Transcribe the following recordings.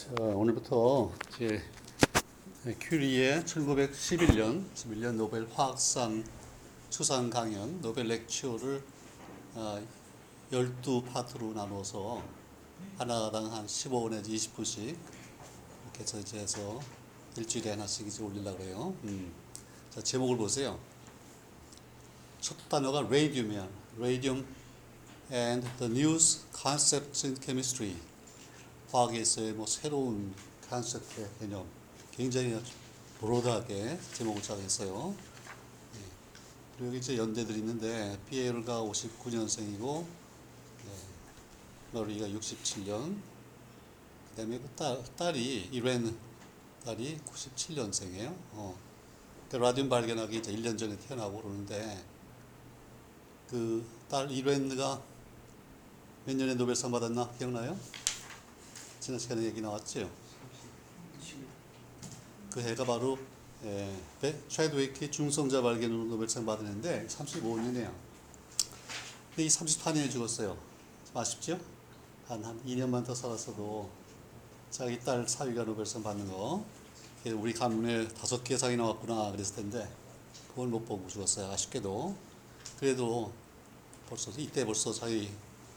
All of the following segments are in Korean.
자, 오늘부터 이제 큐리의 1911년 11년 노벨 화학상 추상 강연 노벨 어, 12파트로 나눠서 하나당 한 15분 내지 20분씩 이렇게 해서 이제 해서 일주일에 하나씩 이제 올리려고 그래요. 음. 자, 제목을 보세요. 첫 단어가 radium이야. radium and the new concepts in chemistry. 과학에서의 뭐 새로운 컨셉트의 개념 굉장히 브로드하게 제목을 짜겠어요. 예. 그리고 여기 이제 연대들이 있는데 피에르가 59년생이고 네. 머리가 67년 그다음에 그 딸, 딸이 이렌 딸이 97년생이에요. 어. 그 라디움 발견하기 이제 1년 전에 태어나고 그러는데 그 딸 이렌가 몇 년에 노벨상 받았나 기억나요? 지난 시간에 얘기 나왔죠. 그 해가 바로 에, 채드윅이 중성자 발견으로 노벨상 받았는데 35년이에요. 근데 이 34년에 죽었어요. 좀 아쉽죠? 한, 한 2년만 더 살았어도 자기 딸 사위가 노벨상 받는 거 우리 가문에 다섯 개 상이 나왔구나 그랬을 텐데 그걸 못 보고 죽었어요. 아쉽게도 그래도 벌써 이때 벌써 자기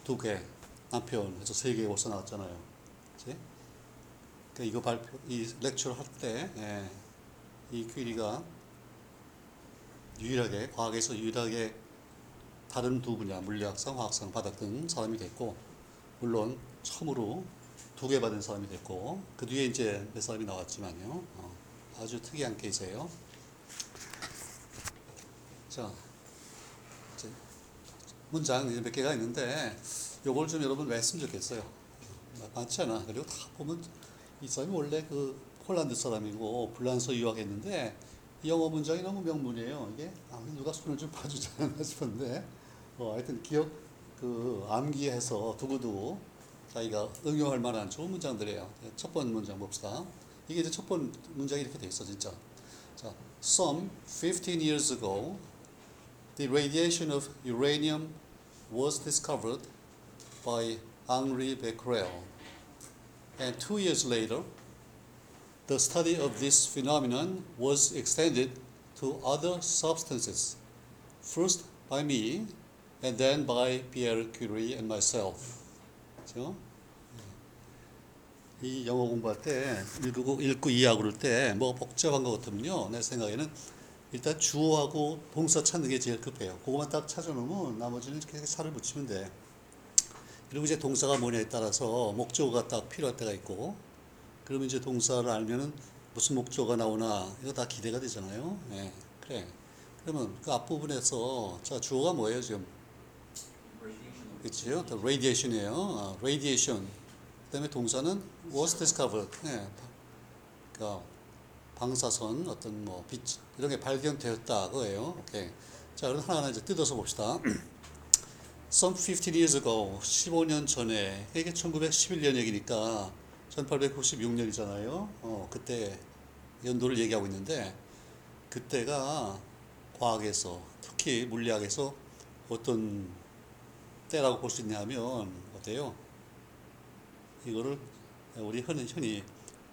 두 개 남편 해서 세 개 벌써 나왔잖아요. 그치? 그러니까 이거 발표, 이 렉처를 할 때, 예, 이 퀴리가 유일하게, 과학에서 유일하게 다른 두 분야, 물리학상, 화학상 받았던 사람이 됐고, 물론 처음으로 두 개 받은 사람이 됐고, 그 뒤에 이제 몇 사람이 나왔지만요. 어, 아주 특이한 케이스예요. 자, 이제 문장 이제 몇 개가 있는데, 요걸 좀 여러분 외웠으면 좋겠어요. 많지 않아. 그리고 다 보면 이 사람이 원래 그 폴란드 사람이고 불란서 유학했는데 이 영어 문장이 너무 명문이에요. 이게 아, 누가 손을 좀 봐주지 않나 싶은데 어, 하여튼 기억 그 암기해서 두고두고 자기가 응용할 만한 좋은 문장들이에요. 첫 번째 문장 봅시다. 이게 이제 첫 번째 문장이 이렇게 돼 있어 진짜. 자, some 15 years ago, the radiation of uranium was discovered by Henri Becquerel. And two years later, the study of this phenomenon was extended to other substances, first by me, and then by Pierre Curie and myself. 그죠? 이 영어 공부할 때 읽고 읽고 이해하고 그럴 때 뭐가 복잡한 것 같으면요 내 생각에는 일단 주어하고 동사 찾는 게 제일 급해요. 그것만 딱 찾아놓으면 나머지는 이렇게 살을 붙이면 돼. 그리고 이제 동사가 뭐냐에 따라서 목적어가 딱 필요할 때가 있고, 그러면 이제 동사를 알면은 무슨 목적어가 나오나 이거 다 기대가 되잖아요. 예, 그래. 그러면 그 앞부분에서 자 주어가 뭐예요 지금? 그렇죠? The radiation이에요. 아, radiation. 그다음에 동사는 was discovered. 예, 그러니까 방사선 어떤 뭐 빛 이런 게 발견되었다 그거예요. 오케이. 자 그럼 하나하나 이제 뜯어서 봅시다. Some 15 years ago, 15년 전에, 이게 1911년 얘기니까 1896년이잖아요. 어, 그때 연도를 얘기하고 있는데, 그때가 과학에서, 특히 물리학에서 어떤 때라고 볼 수 있냐 하면, 어때요? 이거를 우리 흔히, 흔히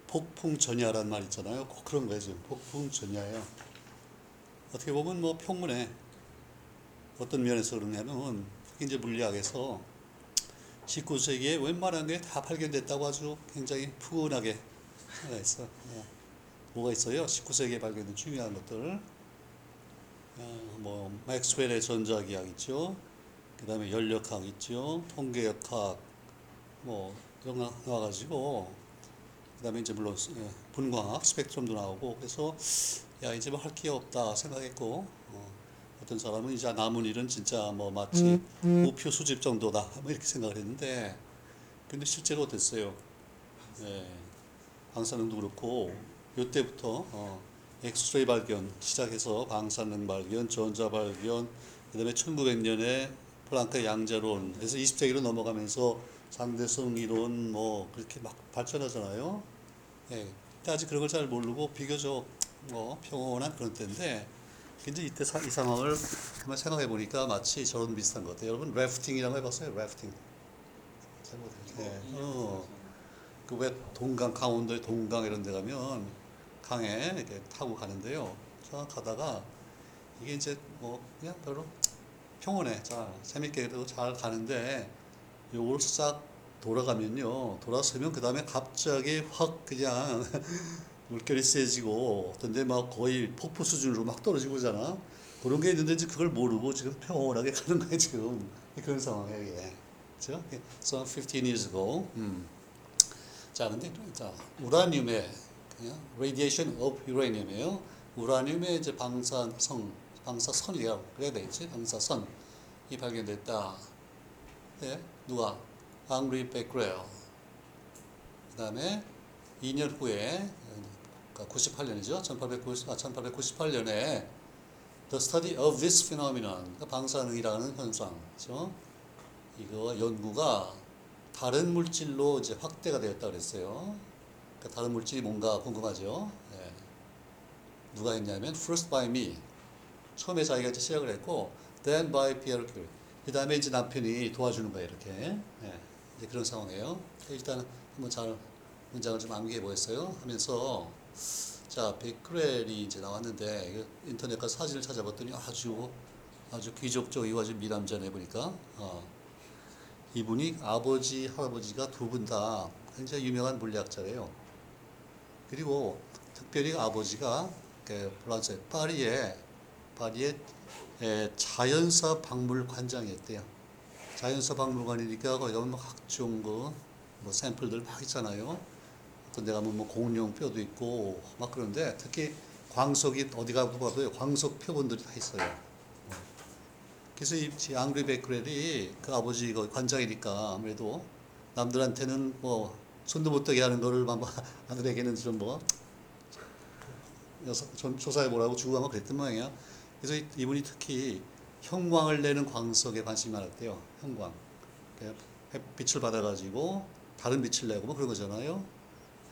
폭풍 전야라는 말 있잖아요. 꼭 그런 거예요, 지금. 폭풍 전야예요. 어떻게 보면 뭐 평문에 어떤 면에서 그러냐면, 이제 물리학에서 19세기에 웬만한 게 다 발견됐다고 아주 굉장히 푸근하게 생각했어. 예. 뭐가 있어요? 19세기에 발견된 중요한 것들. 어, 뭐 맥스웰의 전자기학 있죠. 그다음에 연력학 있죠. 통계역학 뭐 이런 거 나와가지고 그다음에 이제 물론 예, 분광학 스펙트럼도 나오고 그래서 야 이제 뭐 할 게 없다 생각했고 어, 어떤 사람은 이제 남은 일은 진짜 뭐 마치 우표 수집 정도다. 뭐 이렇게 생각을 했는데 근데 실제로 됐어요. 예, 방사능도 그렇고 이때부터 어, 엑스레이 발견 시작해서 방사능 발견, 전자 발견, 그다음에 1900년에 플랑크 양자론, 그래서 20세기로 넘어가면서 상대성 이론 뭐 그렇게 막 발전하잖아요. 예, 아직 그런 걸 잘 모르고 비교적 뭐 평온한 그런 때인데 근데 이때 사, 이 상황을 한번 생각해 보니까 마치 저런 비슷한 것 같아요. 여러분 래프팅이라고 해봤어요? 래프팅. 예. 어. 그왜 동강 강원도의 동강 이런 데 가면 강에 이렇게 타고 가는데요. 쫙 가다가 이게 이제 뭐 그냥 별로 평온해. 자, 재밌게도 잘 가는데 요걸 싹 돌아가면요. 돌아서면 그 다음에 갑자기 확 그냥 물결이 세지고 어떤 데 막 거의 폭포 수준으로 막 떨어지고 그러잖아. 그런 게 있는데 이제 그걸 모르고 지금 평온하게 가는 거예요 지금 그런 상황이에요 이게. 그죠? So 15 years ago. 음. 자, 근데 자 우라늄의 그냥 radiation of uranium이에요. 우라늄의 이제 방사성, 방사선이라고 그래야 되겠지? 방사선이 발견됐다. 네, 누가? 앙리 베크레어. 그 다음에 2년 후에 그러니까 98년이죠. 1890, 아, 1898년에 The study of this phenomenon, 그러니까 방사능이라는 현상, 그렇죠? 이거 연구가 다른 물질로 이제 확대가 되었다 그랬어요. 그러니까 다른 물질이 뭔가 궁금하죠. 예. 누가 했냐면 first by me. 처음에 자기가 이제 시작을 했고 then by Pierre Curie. 그 다음에 이제 남편이 도와주는 거예요 이렇게. 예. 이제 그런 상황이에요. 일단 한번 잘 문장을 좀 암기해 보겠어요. 하면서 자 베크렐이 이제 나왔는데 이거 인터넷 가서 사진을 찾아봤더니 아주 아주 귀족적이고 아주 미남자네 보니까 어. 이분이 아버지 할아버지가 두 분 다 굉장히 유명한 물리학자래요. 그리고 특별히 아버지가 그 프랑스 파리에 파리에 에, 자연사 박물관장이었대요. 자연사 박물관이니까 거기 가면 뭐 각종 그뭐 샘플들 막 있잖아요. 어떤 데 가면 뭐 공룡 뼈도 있고 막 그런데 특히 광석이 어디 가도 봐도 광석 표본들이 다 있어요. 그래서 이 앙리 베크렐이 그 아버지 그 관장이니까 아무래도 남들한테는 뭐 손도 못 대게 하는 거를 막 아들에게는 좀 뭐 조사해 보라고 주고 가면 그랬던 모양이야. 그래서 이- 이분이 특히 형광을 내는 광석에 관심이 많았대요. 형광. 그 햇빛을 받아가지고 다른 빛을 내고 뭐 그런 거잖아요.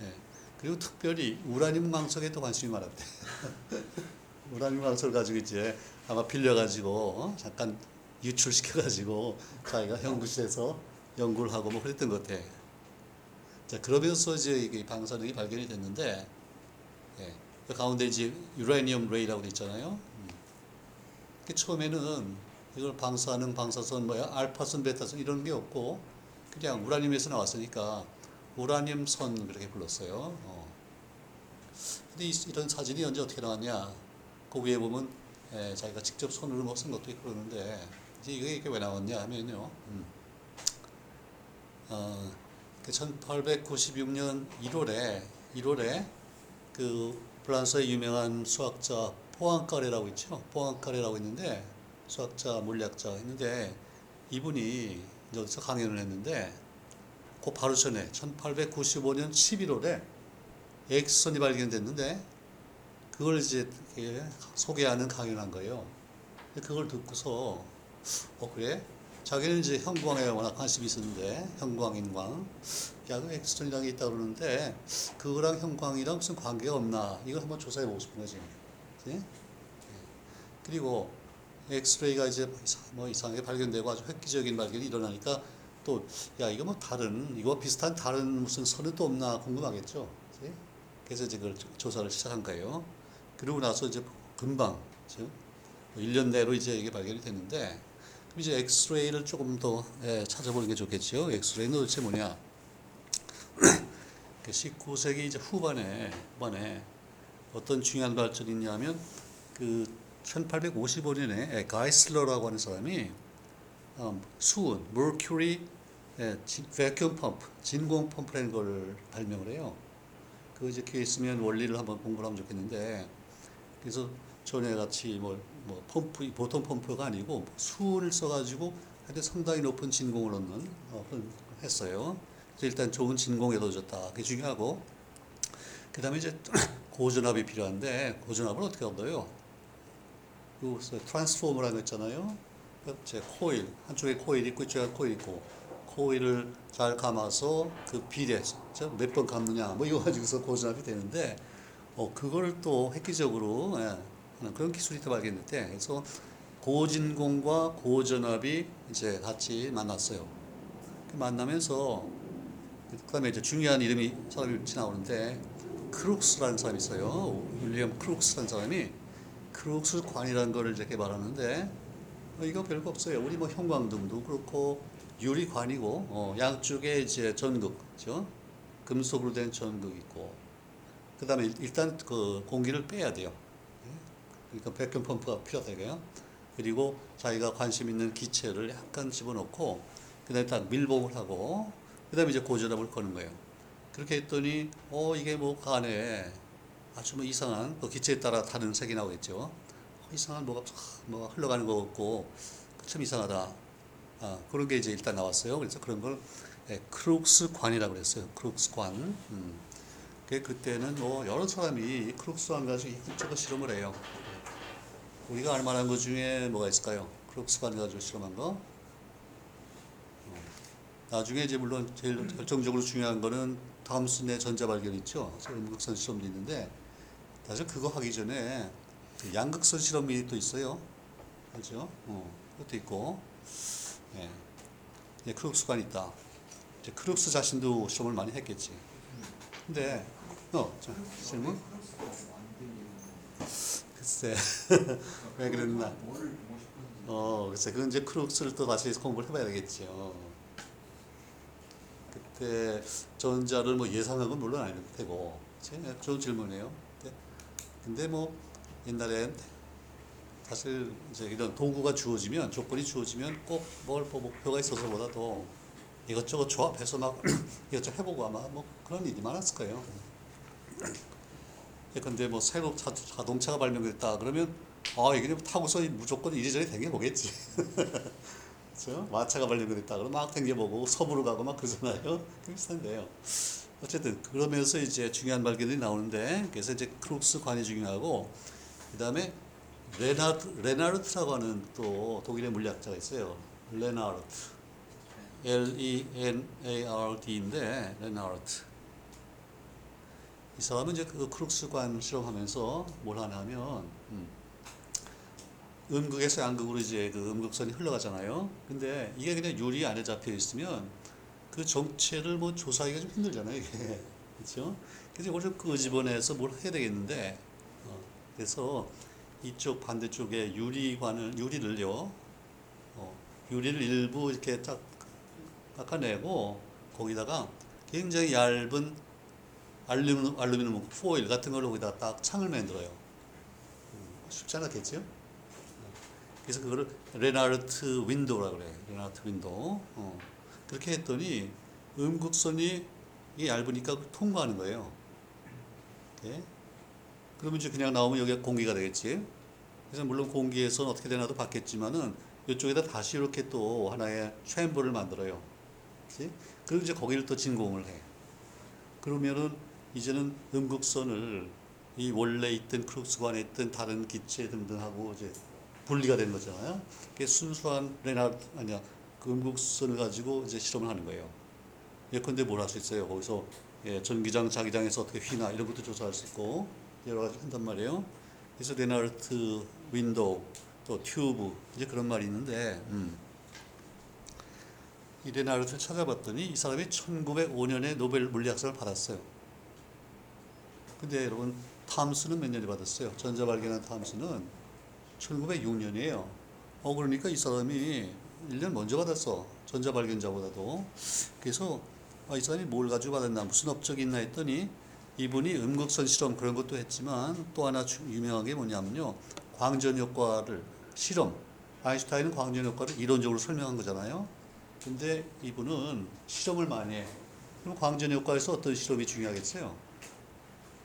예. 그리고 특별히 우라늄 광석에 또 관심이 많았대. 우라늄 광석을 가지고 이제 아마 빌려가지고 어? 잠깐 유출시켜가지고 자기가 연구실에서 연구를 하고 뭐 그랬던 것 같아. 자 그러면서 이제 방사능이 발견이 됐는데 예. 그 가운데 이제 유라늄 레이라고 돼 있잖아요. 음. 그 처음에는 이걸 방사능, 방사선 뭐야 알파선, 베타선 이런 게 없고 그냥 우라늄에서 나왔으니까 우라늄 선 그렇게 불렀어요. 어. 근데 이, 이런 사진이 언제 어떻게 나왔냐? 그 위에 보면 예, 자기가 직접 손으로 뭐쓴 것도 그러는데 이제 이게, 이게 왜 나왔냐 하면요. 음. 어, 그 1896년 1월에 1월에 그 프랑스의 유명한 수학자 포앙카레라고 있죠. 포앙카레라고 있는데 수학자 물리학자 있는데 이분이 여기서 강연을 했는데 그 바로 전에 1895년 11월에 X선이 발견됐는데 그걸 이제 소개하는 강연한 거예요. 그걸 듣고서 어 그래? 자기는 이제 형광에 워낙 관심이 있었는데 형광인광 야, 그 엑스선이라는 게 있다 그러는데 그거랑 형광이랑 무슨 관계가 없나 이걸 한번 조사해 보고 싶은 거지. 그치? 그리고 엑스레이가 이제 뭐 이상하게 발견되고 아주 획기적인 발견이 일어나니까 또 야 이거 뭐 다른 이거 비슷한 다른 무슨 선은 또 없나 궁금하겠죠. 그치? 그래서 이제 조- 조사를 시작한 거예요. 그러고 나서 이제 금방 지금 1년 내로 이제 이게 발견이 됐는데 그럼 이제 엑스레이를 조금 더 예, 찾아보는 게 좋겠죠. 엑스레이는 도대체 뭐냐? 그 19세기 이제 후반에 후반에 어떤 중요한 발전이 있냐면 그 1855년에 가이슬러라고 하는 사람이 어, 수은, 진- vacuum pump, 진공 펌프라는 걸 발명을 해요. 그 이제 기회 있으면 원리를 한번 공부를 하면 좋겠는데 그래서 전에 같이 뭐, 뭐 펌프 보통 펌프가 아니고 수은을 써가지고 하여튼 상당히 높은 진공을 얻는 어, 했어요. 그래서 일단 좋은 진공에 넣어줬다. 그게 중요하고 그 다음에 이제 고전압이 필요한데 고전압을 어떻게 얻어요? 그 트랜스포머라는 거 있잖아요. 그제 코일 한쪽에 코일 있고 이쪽에 코일 있고 코일을 잘 감아서 그 비례 몇 번 감느냐 뭐 이거 가지고서 고전압이 되는데 어 그거를 또 획기적으로 예, 그런 기술이 또 발견됐대. 그래서 고진공과 고전압이 이제 같이 만났어요. 그 만나면서 그다음에 이제 중요한 이름이 사람이 지나오는데 크룩스라는 사람이 있어요. 윌리엄 크룩스라는 사람이 크룩스 관이라는 거를 이렇게 말하는데 어, 이거 별거 없어요. 우리 뭐 형광등도 그렇고 유리관이고 어, 양쪽에 이제 전극, 죠 금속으로 된 전극 있고 그다음에 일단 그 공기를 빼야 돼요. 그러니까 백균 펌프가 필요하다고요. 그리고 자기가 관심 있는 기체를 약간 집어넣고 그다음에 딱 밀봉을 하고 그다음에 이제 고전압을 거는 거예요. 그렇게 했더니 어 이게 뭐가 안에 아주 뭐 이상한 그 기체에 따라 다른 색이 나오겠죠. 어, 이상한 뭐가 뭐 흘러가는 거 같고 참 이상하다. 아, 그런 게 이제 일단 나왔어요. 그래서 그런 걸 예, 크룩스 관이라고 그랬어요. 크룩스 관. 음. 그 그때는 뭐 여러 사람이 이 크룩스 관 가지고 이것저것 실험을 해요. 우리가 알 만한 것 중에 뭐가 있을까요? 크룩스 관 가지고 실험한 거. 어. 나중에 이제 물론 제일 결정적으로 중요한 거는 톰슨의 전자 발견 있죠. 음극선 실험도 있는데 사실 그거 하기 전에 그 양극선 실험이 또 있어요. 그렇죠? 어, 그것도 있고, 예, 예 크룩스관 있다. 이제 크룩스 자신도 실험을 많이 했겠지. 근데 어, 자, 질문? 글쎄 왜 그랬나? 어, 글쎄 그건 이제 크룩스를 또 다시 공부를 해봐야 되겠죠. 그때 전자를 뭐 예상한 건 물론 아닐 테고? 좋은 질문이에요. 근데 뭐 옛날엔 사실 이제 이런 도구가 주어지면 조건이 주어지면 꼭 뭘 목표가 있어서보다도 이것저것 조합해서 막 이것저것 해보고 아마 뭐 그런 일이 많았을 거예요. 근데 뭐 새로 자, 자동차가 발명됐다 그러면 아 이게 타고서 무조건 이리저리 댕겨보겠지. 그렇죠? 마차가 발명됐다 그러면 막 댕겨보고 섬으로 가고 막 그러잖아요. 비슷한데요. 어쨌든 그러면서 이제 중요한 발견이 나오는데 그래서 이제 크룩스 관이 중요하고 그 다음에 레나르트 레나르트라고 하는 또 독일의 물리학자가 있어요. 레나르트 L E N A R T인데 레나르트 이 사람은 이제 그 크룩스관 실험하면서 뭘 하냐면 음, 음극에서 양극으로 이제 그 음극선이 흘러가잖아요. 근데 이게 그냥 유리 안에 잡혀 있으면 그 정체를 뭐 조사하기가 좀 힘들잖아요, 이게. 그렇죠? 그래서 이걸 좀 끄집어내서 뭘 해야 되겠는데, 어, 그래서 이쪽 반대쪽에 유리관을, 유리를요, 어, 유리를 일부 이렇게 딱 깎아내고, 거기다가 굉장히 얇은 알루미늄, 알루미늄 포일 같은 걸로 거기다 딱 창을 만들어요. 음, 쉽지 않았겠죠? 그래서 그거를 레나르트 window라 그래. 레나르트 window. 어. 그렇게 했더니 음극선이 이게 얇으니까 통과하는 거예요. 예? 그러면 이제 그냥 나오면 여기가 공기가 되겠지. 그래서 물론 공기에서는 어떻게 되나도 봤겠지만은 이쪽에다 다시 이렇게 또 하나의 chamber를 만들어요. 그렇지? 그리고 이제 거기를 또 진공을 해. 그러면은 이제는 음극선을 이 원래 있던 크룩스관에 있던 다른 기체 등등하고 이제 분리가 된 거잖아요. 그게 순수한 레나르트 아니야 그 음극선을 가지고 이제 실험을 하는 거예요. 예컨대 뭘 할 수 있어요. 거기서 예, 전기장, 자기장에서 어떻게 휘나 이런 것도 조사할 수 있고 여러 가지 한단 말이에요. 그래서 레나르트 window 또 튜브 이제 그런 말이 있는데 음. 이 레나르트를 찾아봤더니 이 사람이 1905년에 노벨 물리학상을 받았어요. 근데 여러분 탐스는 몇 년에 받았어요? 전자 발견한 탐스는 1906년이에요. 어 그러니까 이 사람이 1년 먼저 받았어. 전자 발견자보다도. 그래서 아, 이 사람이 뭘 가지고 받았나 무슨 업적이 있나 했더니 이분이 음극선 실험 그런 것도 했지만 또 하나 주- 유명한 게 뭐냐면요. 광전 효과를 실험. 아인슈타인은 광전 효과를 이론적으로 설명한 거잖아요. 근데 이분은 실험을 많이 해. 그럼 광전 효과에서 어떤 실험이 중요하겠어요?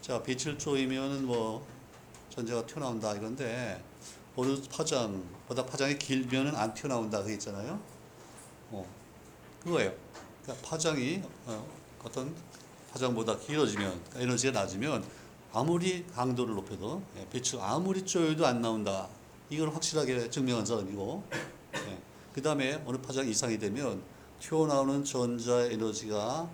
자, 빛을 쪼이면은 뭐 전자가 튀어나온다 이건데 어느 파장보다 파장이 길면은 안 튀어나온다 그게 있잖아요. 어, 그거예요. 그러니까 파장이 어, 어떤 파장보다 길어지면 에너지가 낮으면 아무리 강도를 높여도 예, 빛을 아무리 쪼여도 안 나온다. 이걸 확실하게 증명한 사람이고 예, 그 다음에 어느 파장 이상이 되면 튀어나오는 전자 에너지가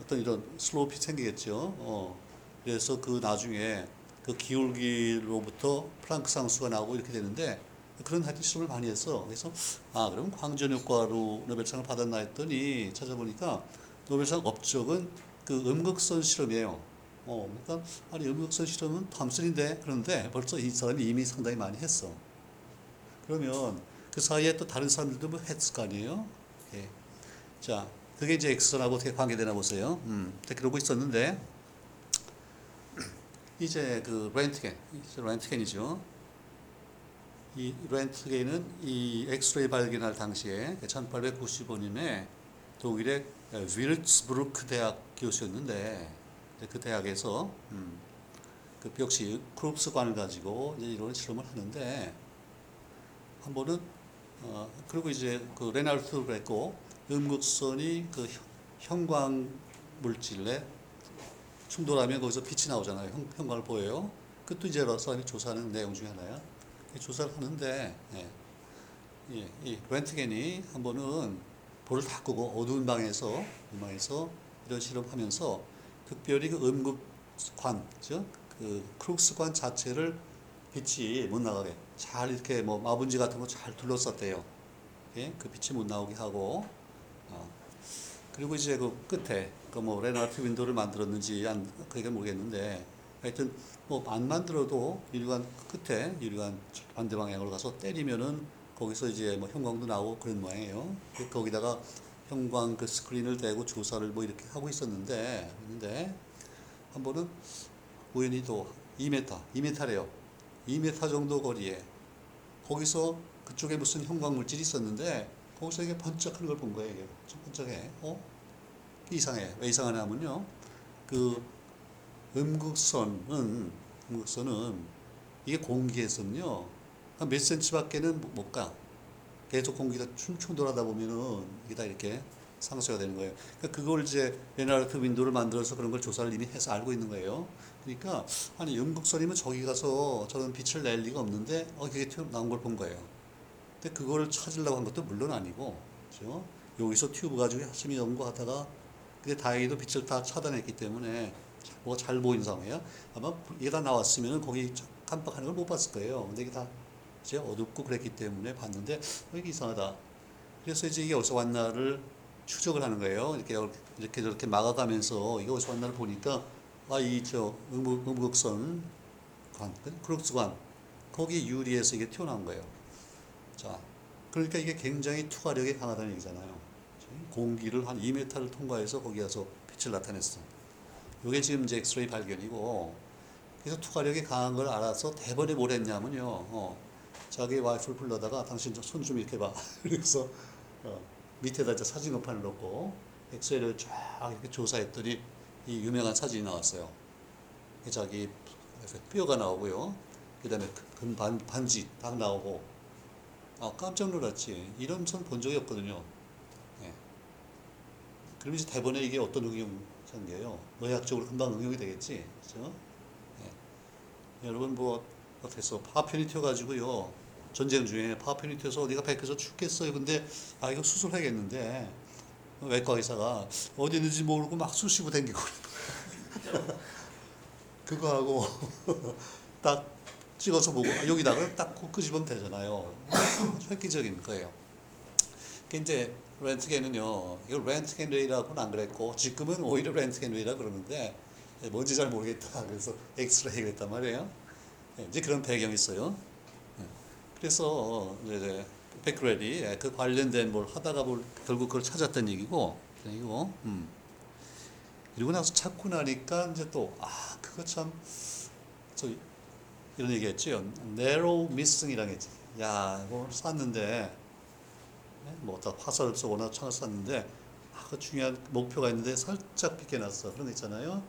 어떤 이런 슬로피 생기겠죠. 어, 그래서 그 나중에 그 기울기로부터 플랑크 상수가 나오고 이렇게 되는데 그런 하여튼 실험을 많이 했어. 그래서 아 그럼 광전 효과로 노벨상을 받았나 했더니 찾아보니까 노벨상 업적은 그 음극선 실험이에요. 어, 그러니까 아니 음극선 실험은 탐슨인데 그런데 벌써 이 사람이 이미 상당히 많이 했어. 그러면 그 사이에 또 다른 사람들도 뭐 했을 거 아니에요? 예. 자, 그게 이제 엑스선하고 어떻게 관계되나 보세요. 음, 그러고 있었는데 이제 그 렌트겐, 렌트겐이죠. 이 렌트겐은 이 엑스레이 발견할 당시에 1895년에 독일의 윌츠부르크 대학 교수였는데 그 대학에서 음, 그 역시 크룹스관을 가지고 이제 이런 실험을 하는데 한 번은 어 그리고 이제 그 레나르트도 그랬고 음극선이 그 형- 형광 물질에 충돌하면 거기서 빛이 나오잖아요. 형, 형광을 보여요. 그것도 이제 여러 사람이 조사하는 내용 중에 하나야. 이 조사를 하는데 예, 예, 이 렌트겐이 한 번은 볼을 다 끄고 어두운 방에서 이 방에서 이런 실험하면서 특별히 그 음극관, 즉그 크룩스관 자체를 빛이 못 나가게 잘 이렇게 뭐 마분지 같은 거 잘 둘러쌌대요. 예? 그 빛이 못 나오게 하고 어. 그리고 이제 그 끝에 그 뭐 레나르트 윈도를 만들었는지 안 그게 모르겠는데 하여튼 뭐 안 만들어도 유리관 끝에 유리관 반대 방향으로 가서 때리면은 거기서 이제 뭐 형광도 나오고 그런 모양이에요. 그 거기다가 형광 그 스크린을 대고 조사를 뭐 이렇게 하고 있었는데 근데 한 번은 우연히 또 2m, 2m래요. 2m 정도 거리에 거기서 그쪽에 무슨 형광 물질이 있었는데 거기서 이게 번쩍하는 걸 본 거예요. 이게 번쩍해. 어? 이상해. 왜 이상하냐면요. 그 음극선은 음극선은 이게 공기에서는요 한 몇 센치밖에는 못- 못 가. 계속 공기가 충충 돌아다 보면은 이게 다 이렇게 상쇄가 되는 거예요. 그러니까 그걸 이제 레나르트 윈도를 만들어서 그런 걸 조사를 이미 해서 알고 있는 거예요. 그러니까 아니 음극선이면 저기 가서 저런 빛을 낼 리가 없는데 어 그게 튀어 나온 걸 본 거예요. 근데 그거를 찾으려고 한 것도 물론 아니고, 그죠? 여기서 튜브 가지고 열심히 연구하다가, 근데 다행히도 빛을 다 차단했기 때문에 뭐가 잘 보이는 상황이에요. 아마 다 나왔으면 거기 깜빡하는 걸 못 봤을 거예요. 근데 이게 다 이제 어둡고 그랬기 때문에 봤는데, 어, 이게 이상하다. 그래서 이제 이게 어디서 왔나를 추적을 하는 거예요. 이렇게 이렇게 저렇게 막아가면서 이게 어디서 왔나를 보니까 아 이저 음극 음극선 관, 크룩스관 거기 유리에서 이게 튀어나온 거예요. 자, 그러니까 이게 굉장히 투과력이 강하다는 얘기잖아요. 공기를 한 2m를 통과해서 거기 가서 빛을 나타냈어. 이게 지금 이제 엑스레이 발견이고, 그래서 투과력이 강한 걸 알아서 대번에 뭘 했냐면요. 어, 자기 와이프를 불러다가 당신 손 좀 이렇게 봐. 그래서 어, 밑에다 이제 사진급판을 놓고 엑스레이를 쫙 이렇게 조사했더니 이 유명한 사진이 나왔어요. 자기 뼈가 나오고요. 그 다음에 금 반, 반지 딱 나오고 아, 깜짝 놀랐지. 이런 선 본 적이 없거든요. 예. 그럼 이제 대본에 이게 어떤 응용 전개예요? 의학적으로 금방 응용이 되겠지. 그죠? 예. 여러분, 뭐, 어땠어? 파편이 튀어가지고요. 전쟁 중에 파편이 튀어서 어디가 백해서 죽겠어요. 근데, 아, 이거 수술해야겠는데, 외과 의사가 어디 있는지 모르고 막 쑤시고 댕기고. 그거 하고, 딱 찍어서 보고 아, 여기다가 딱 끄집으면 되잖아요. 획기적인 거예요. 그 이제 렌트겐은요, 이거 렌트겐 ray라고는 안 그랬고 지금은 오히려 렌트겐 ray라 그러는데 뭔지 잘 모르겠다. 그래서 엑스레이 그랬단 말이에요. 예, 이제 그런 배경이 있어요. 예. 그래서 이제 베크렐이 그 관련된 뭘 하다가 뭘 결국 그걸 찾았던 얘기고, 얘기고, 음. 이러고 나서 찾고 나니까 이제 또 아 그거 참 저 이런 얘기 narrow missing이라는 게 있지. 야, 이거 쐈는데, 뭐, 다 화살을 쏘거나 창을 쐈는데, 아, 그 중요한 목표가 있는데 살짝 빗겨놨어. 그런 거 있잖아요.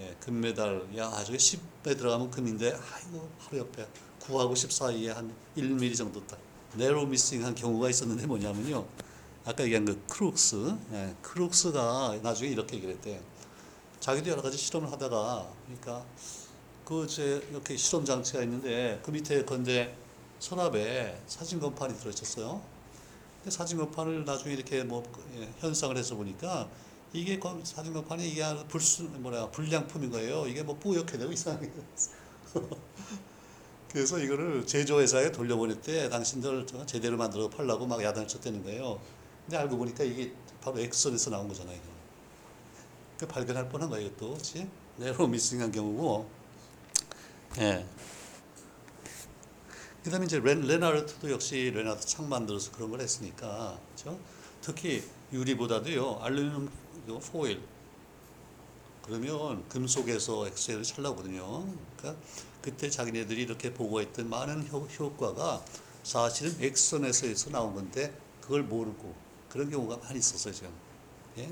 예, 금메달. 야, 저게 10에 들어가면 금인데, 아이고, 바로 옆에 9하고 10 사이에 한 1mm 정도 딱. narrow missing 한 경우가 있었는데 뭐냐면요. 아까 얘기한 그 크룩스. 예, 크룩스가 나중에 이렇게 얘기를 했대. 자기도 여러 가지 실험을 하다가, 그러니까, 그 제 이렇게 실험 장치가 있는데 그 밑에 건데 서랍에 사진 건판이 들어있었어요. 근데 사진 건판을 나중에 이렇게 뭐 예, 현상을 해서 보니까 이게 건판이 이게 불순 뭐냐 불량품인 거예요. 이게 뭐 뿌옇게 되고 이상하게. 그래서 이거를 제조회사에 돌려보냈대. 당신들 저 제대로 만들어 팔라고 막 야단을 쳤다는 거예요. 근데 알고 보니까 이게 바로 엑선에서 나온 거잖아요. 그 발견할 뻔한 거예요, 이것도. 그렇지? 내로 미싱한 경우고. 예. 그 다음에 이제 레, 레나르트도 역시 레나르트 창 만들어서 그런 걸 했으니까, 그렇죠? 특히 유리보다도요, 알루미늄 이거 포일. 그러면 금속에서 엑스레이를 잘 나오거든요. 그러니까 그때 자기네들이 이렇게 보고했던 많은 효, 효과가 사실은 엑선에서 나온 건데 그걸 모르고 그런 경우가 많이 있었어요, 지금. 예?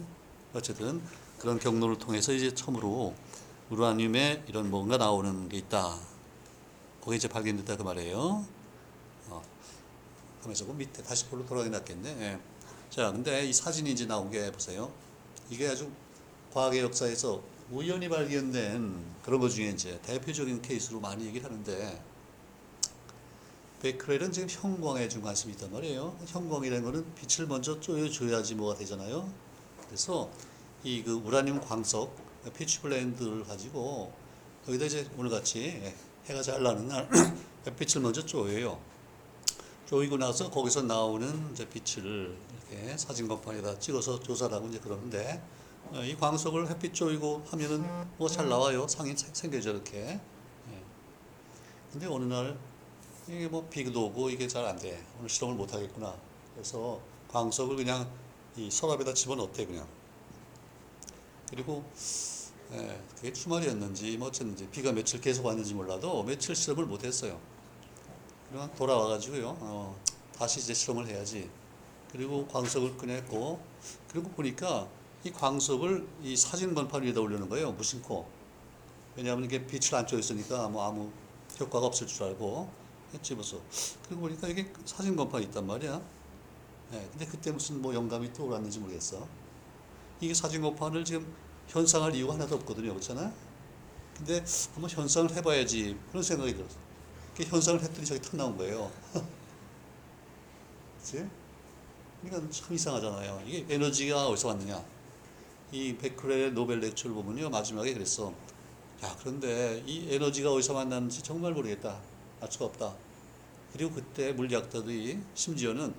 어쨌든 그런 경로를 통해서 이제 처음으로 우라늄에 이런 뭔가 나오는 게 있다. 그게 이제 발견됐다 그 말이에요. 어. 하면서 그 밑에 다시 볼로 돌아가게 놨겠네. 예. 자, 근데 이 사진이 이제 나온 게 보세요. 이게 아주 과학의 역사에서 우연히 발견된 그런 것 중에 이제 대표적인 케이스로 많이 얘기를 하는데 베크렐은 지금 형광에 좀 관심이 있단 말이에요. 형광이라는 거는 빛을 먼저 쪼여줘야지 뭐가 되잖아요. 그래서 이 그 우라늄 광석 피치블렌드를 가지고 여기다 이제 오늘 같이 해가 잘 나는 날 빛을 먼저 쪼여요. 쪼이고 나서 거기서 나오는 이제 빛을 이렇게 사진 건판에다 찍어서 조사를 하고 이제 그러는데 어, 이 광석을 햇빛 쪼이고 하면은 뭐 잘 나와요. 상이 생- 생겨져 이렇게. 예. 근데 어느 날 이게 뭐 비도 오고 이게 잘 안 돼. 오늘 실험을 못 하겠구나. 그래서 광석을 그냥 이 서랍에다 집어넣대 그냥. 그리고 예, 그게 주말이었는지 뭐 어쨌는지 비가 며칠 계속 왔는지 몰라도 며칠 실험을 못 했어요. 그러면 돌아와가지고요. 어, 다시 이제 실험을 해야지. 그리고 광석을 꺼냈고 그리고 보니까 이 광석을 이 사진 건판 위에다 올리는 거예요. 무심코. 왜냐하면 이게 빛을 안 쬐 있으니까 뭐 아무 효과가 없을 줄 알고 집어서 그리고 보니까 이게 사진 건판이 있단 말이야. 예, 근데 그때 무슨 뭐 영감이 떠올랐는지 모르겠어. 이게 사진 건판을 지금 현상할 이유가 하나도 없거든요. 그렇잖아? 근데 한번 현상을 해봐야지. 그런 생각이 들었어. 그 현상을 했더니 저기 탁 나온 거예요. 그치? 그러니까 참 이상하잖아요. 이게 에너지가 어디서 왔느냐? 이 베크렐의 노벨 렉처를 보면요. 마지막에 그랬어. 야, 그런데 이 에너지가 어디서 만났는지 정말 모르겠다. 알 수가 없다. 그리고 그때 물리학자들이 심지어는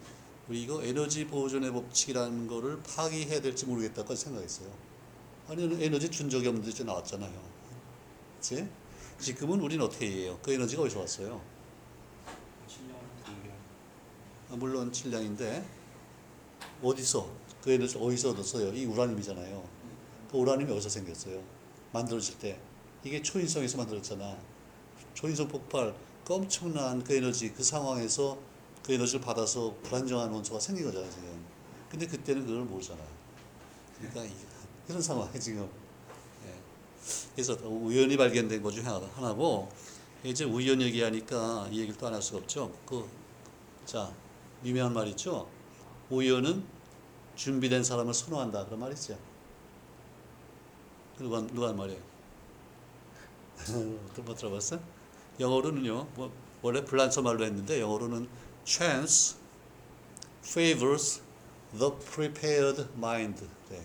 우리 이거 에너지 보존의 법칙이라는 거를 파기해야 될지 모르겠다고 생각했어요. 아니, 에너지 준 적이 없는데 이제 나왔잖아요. 그치? 지금은 우리는 어떻게 해요? 그 에너지가 어디서 왔어요? 아, 물론 질량인데, 어디서? 그 에너지 어디서 얻었어요? 이 우라늄이잖아요. 그 우라늄이 어디서 생겼어요? 만들어질 때. 이게 초인성에서 만들었잖아. 초인성 폭발, 그 엄청난 그 에너지, 그 상황에서 그 에너지를 받아서 불안정한 원소가 생긴 거잖아요, 지금. 근데 그때는 그걸 모르잖아. 그러니까 이- 이런 상황이 지금. 예. 그래서 우연히 발견된 것 중에 하나- 하나고, 이제 우연 얘기하니까 이 얘기를 또 안 할 수가 없죠. 그, 자, 유명한 말 있죠. 우연은 준비된 사람을 선호한다. 그런 말 있죠. 누가, 누가 한 말이에요? 못 들어봤어? 영어로는요, 뭐, 원래 불란서 말로 했는데 영어로는 chance favors the prepared mind. 네.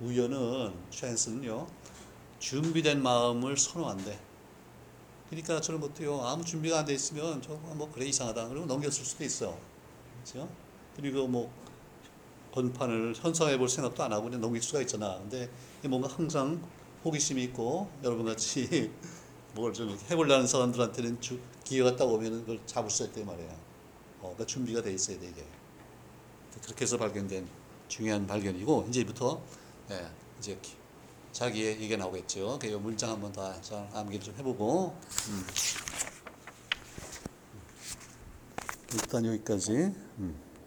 우연은 chance는요, 준비된 마음을 선호한대. 그러니까 저런 것도요, 아무 준비가 안 돼 있으면 저거 뭐 그래 이상하다. 그리고 넘겼을 수도 있어. 그죠? 그리고 뭐 건판을 현상해 볼 생각도 안 하고 그냥 넘길 수가 있잖아. 근데 뭔가 항상 호기심이 있고 여러분 같이 뭘 좀 해보려는 사람들한테는 주, 기회가 딱 오면은 그걸 잡을 수 있단 말이야. 어, 그러니까 준비가 돼 있어야 돼 이게. 그렇게 해서 발견된 중요한 발견이고 이제부터 예, 이제 기- 자기의 얘기가 나오겠죠. 그 문장 한번 다 암기를 좀 해보고 음. 일단 여기까지. 음.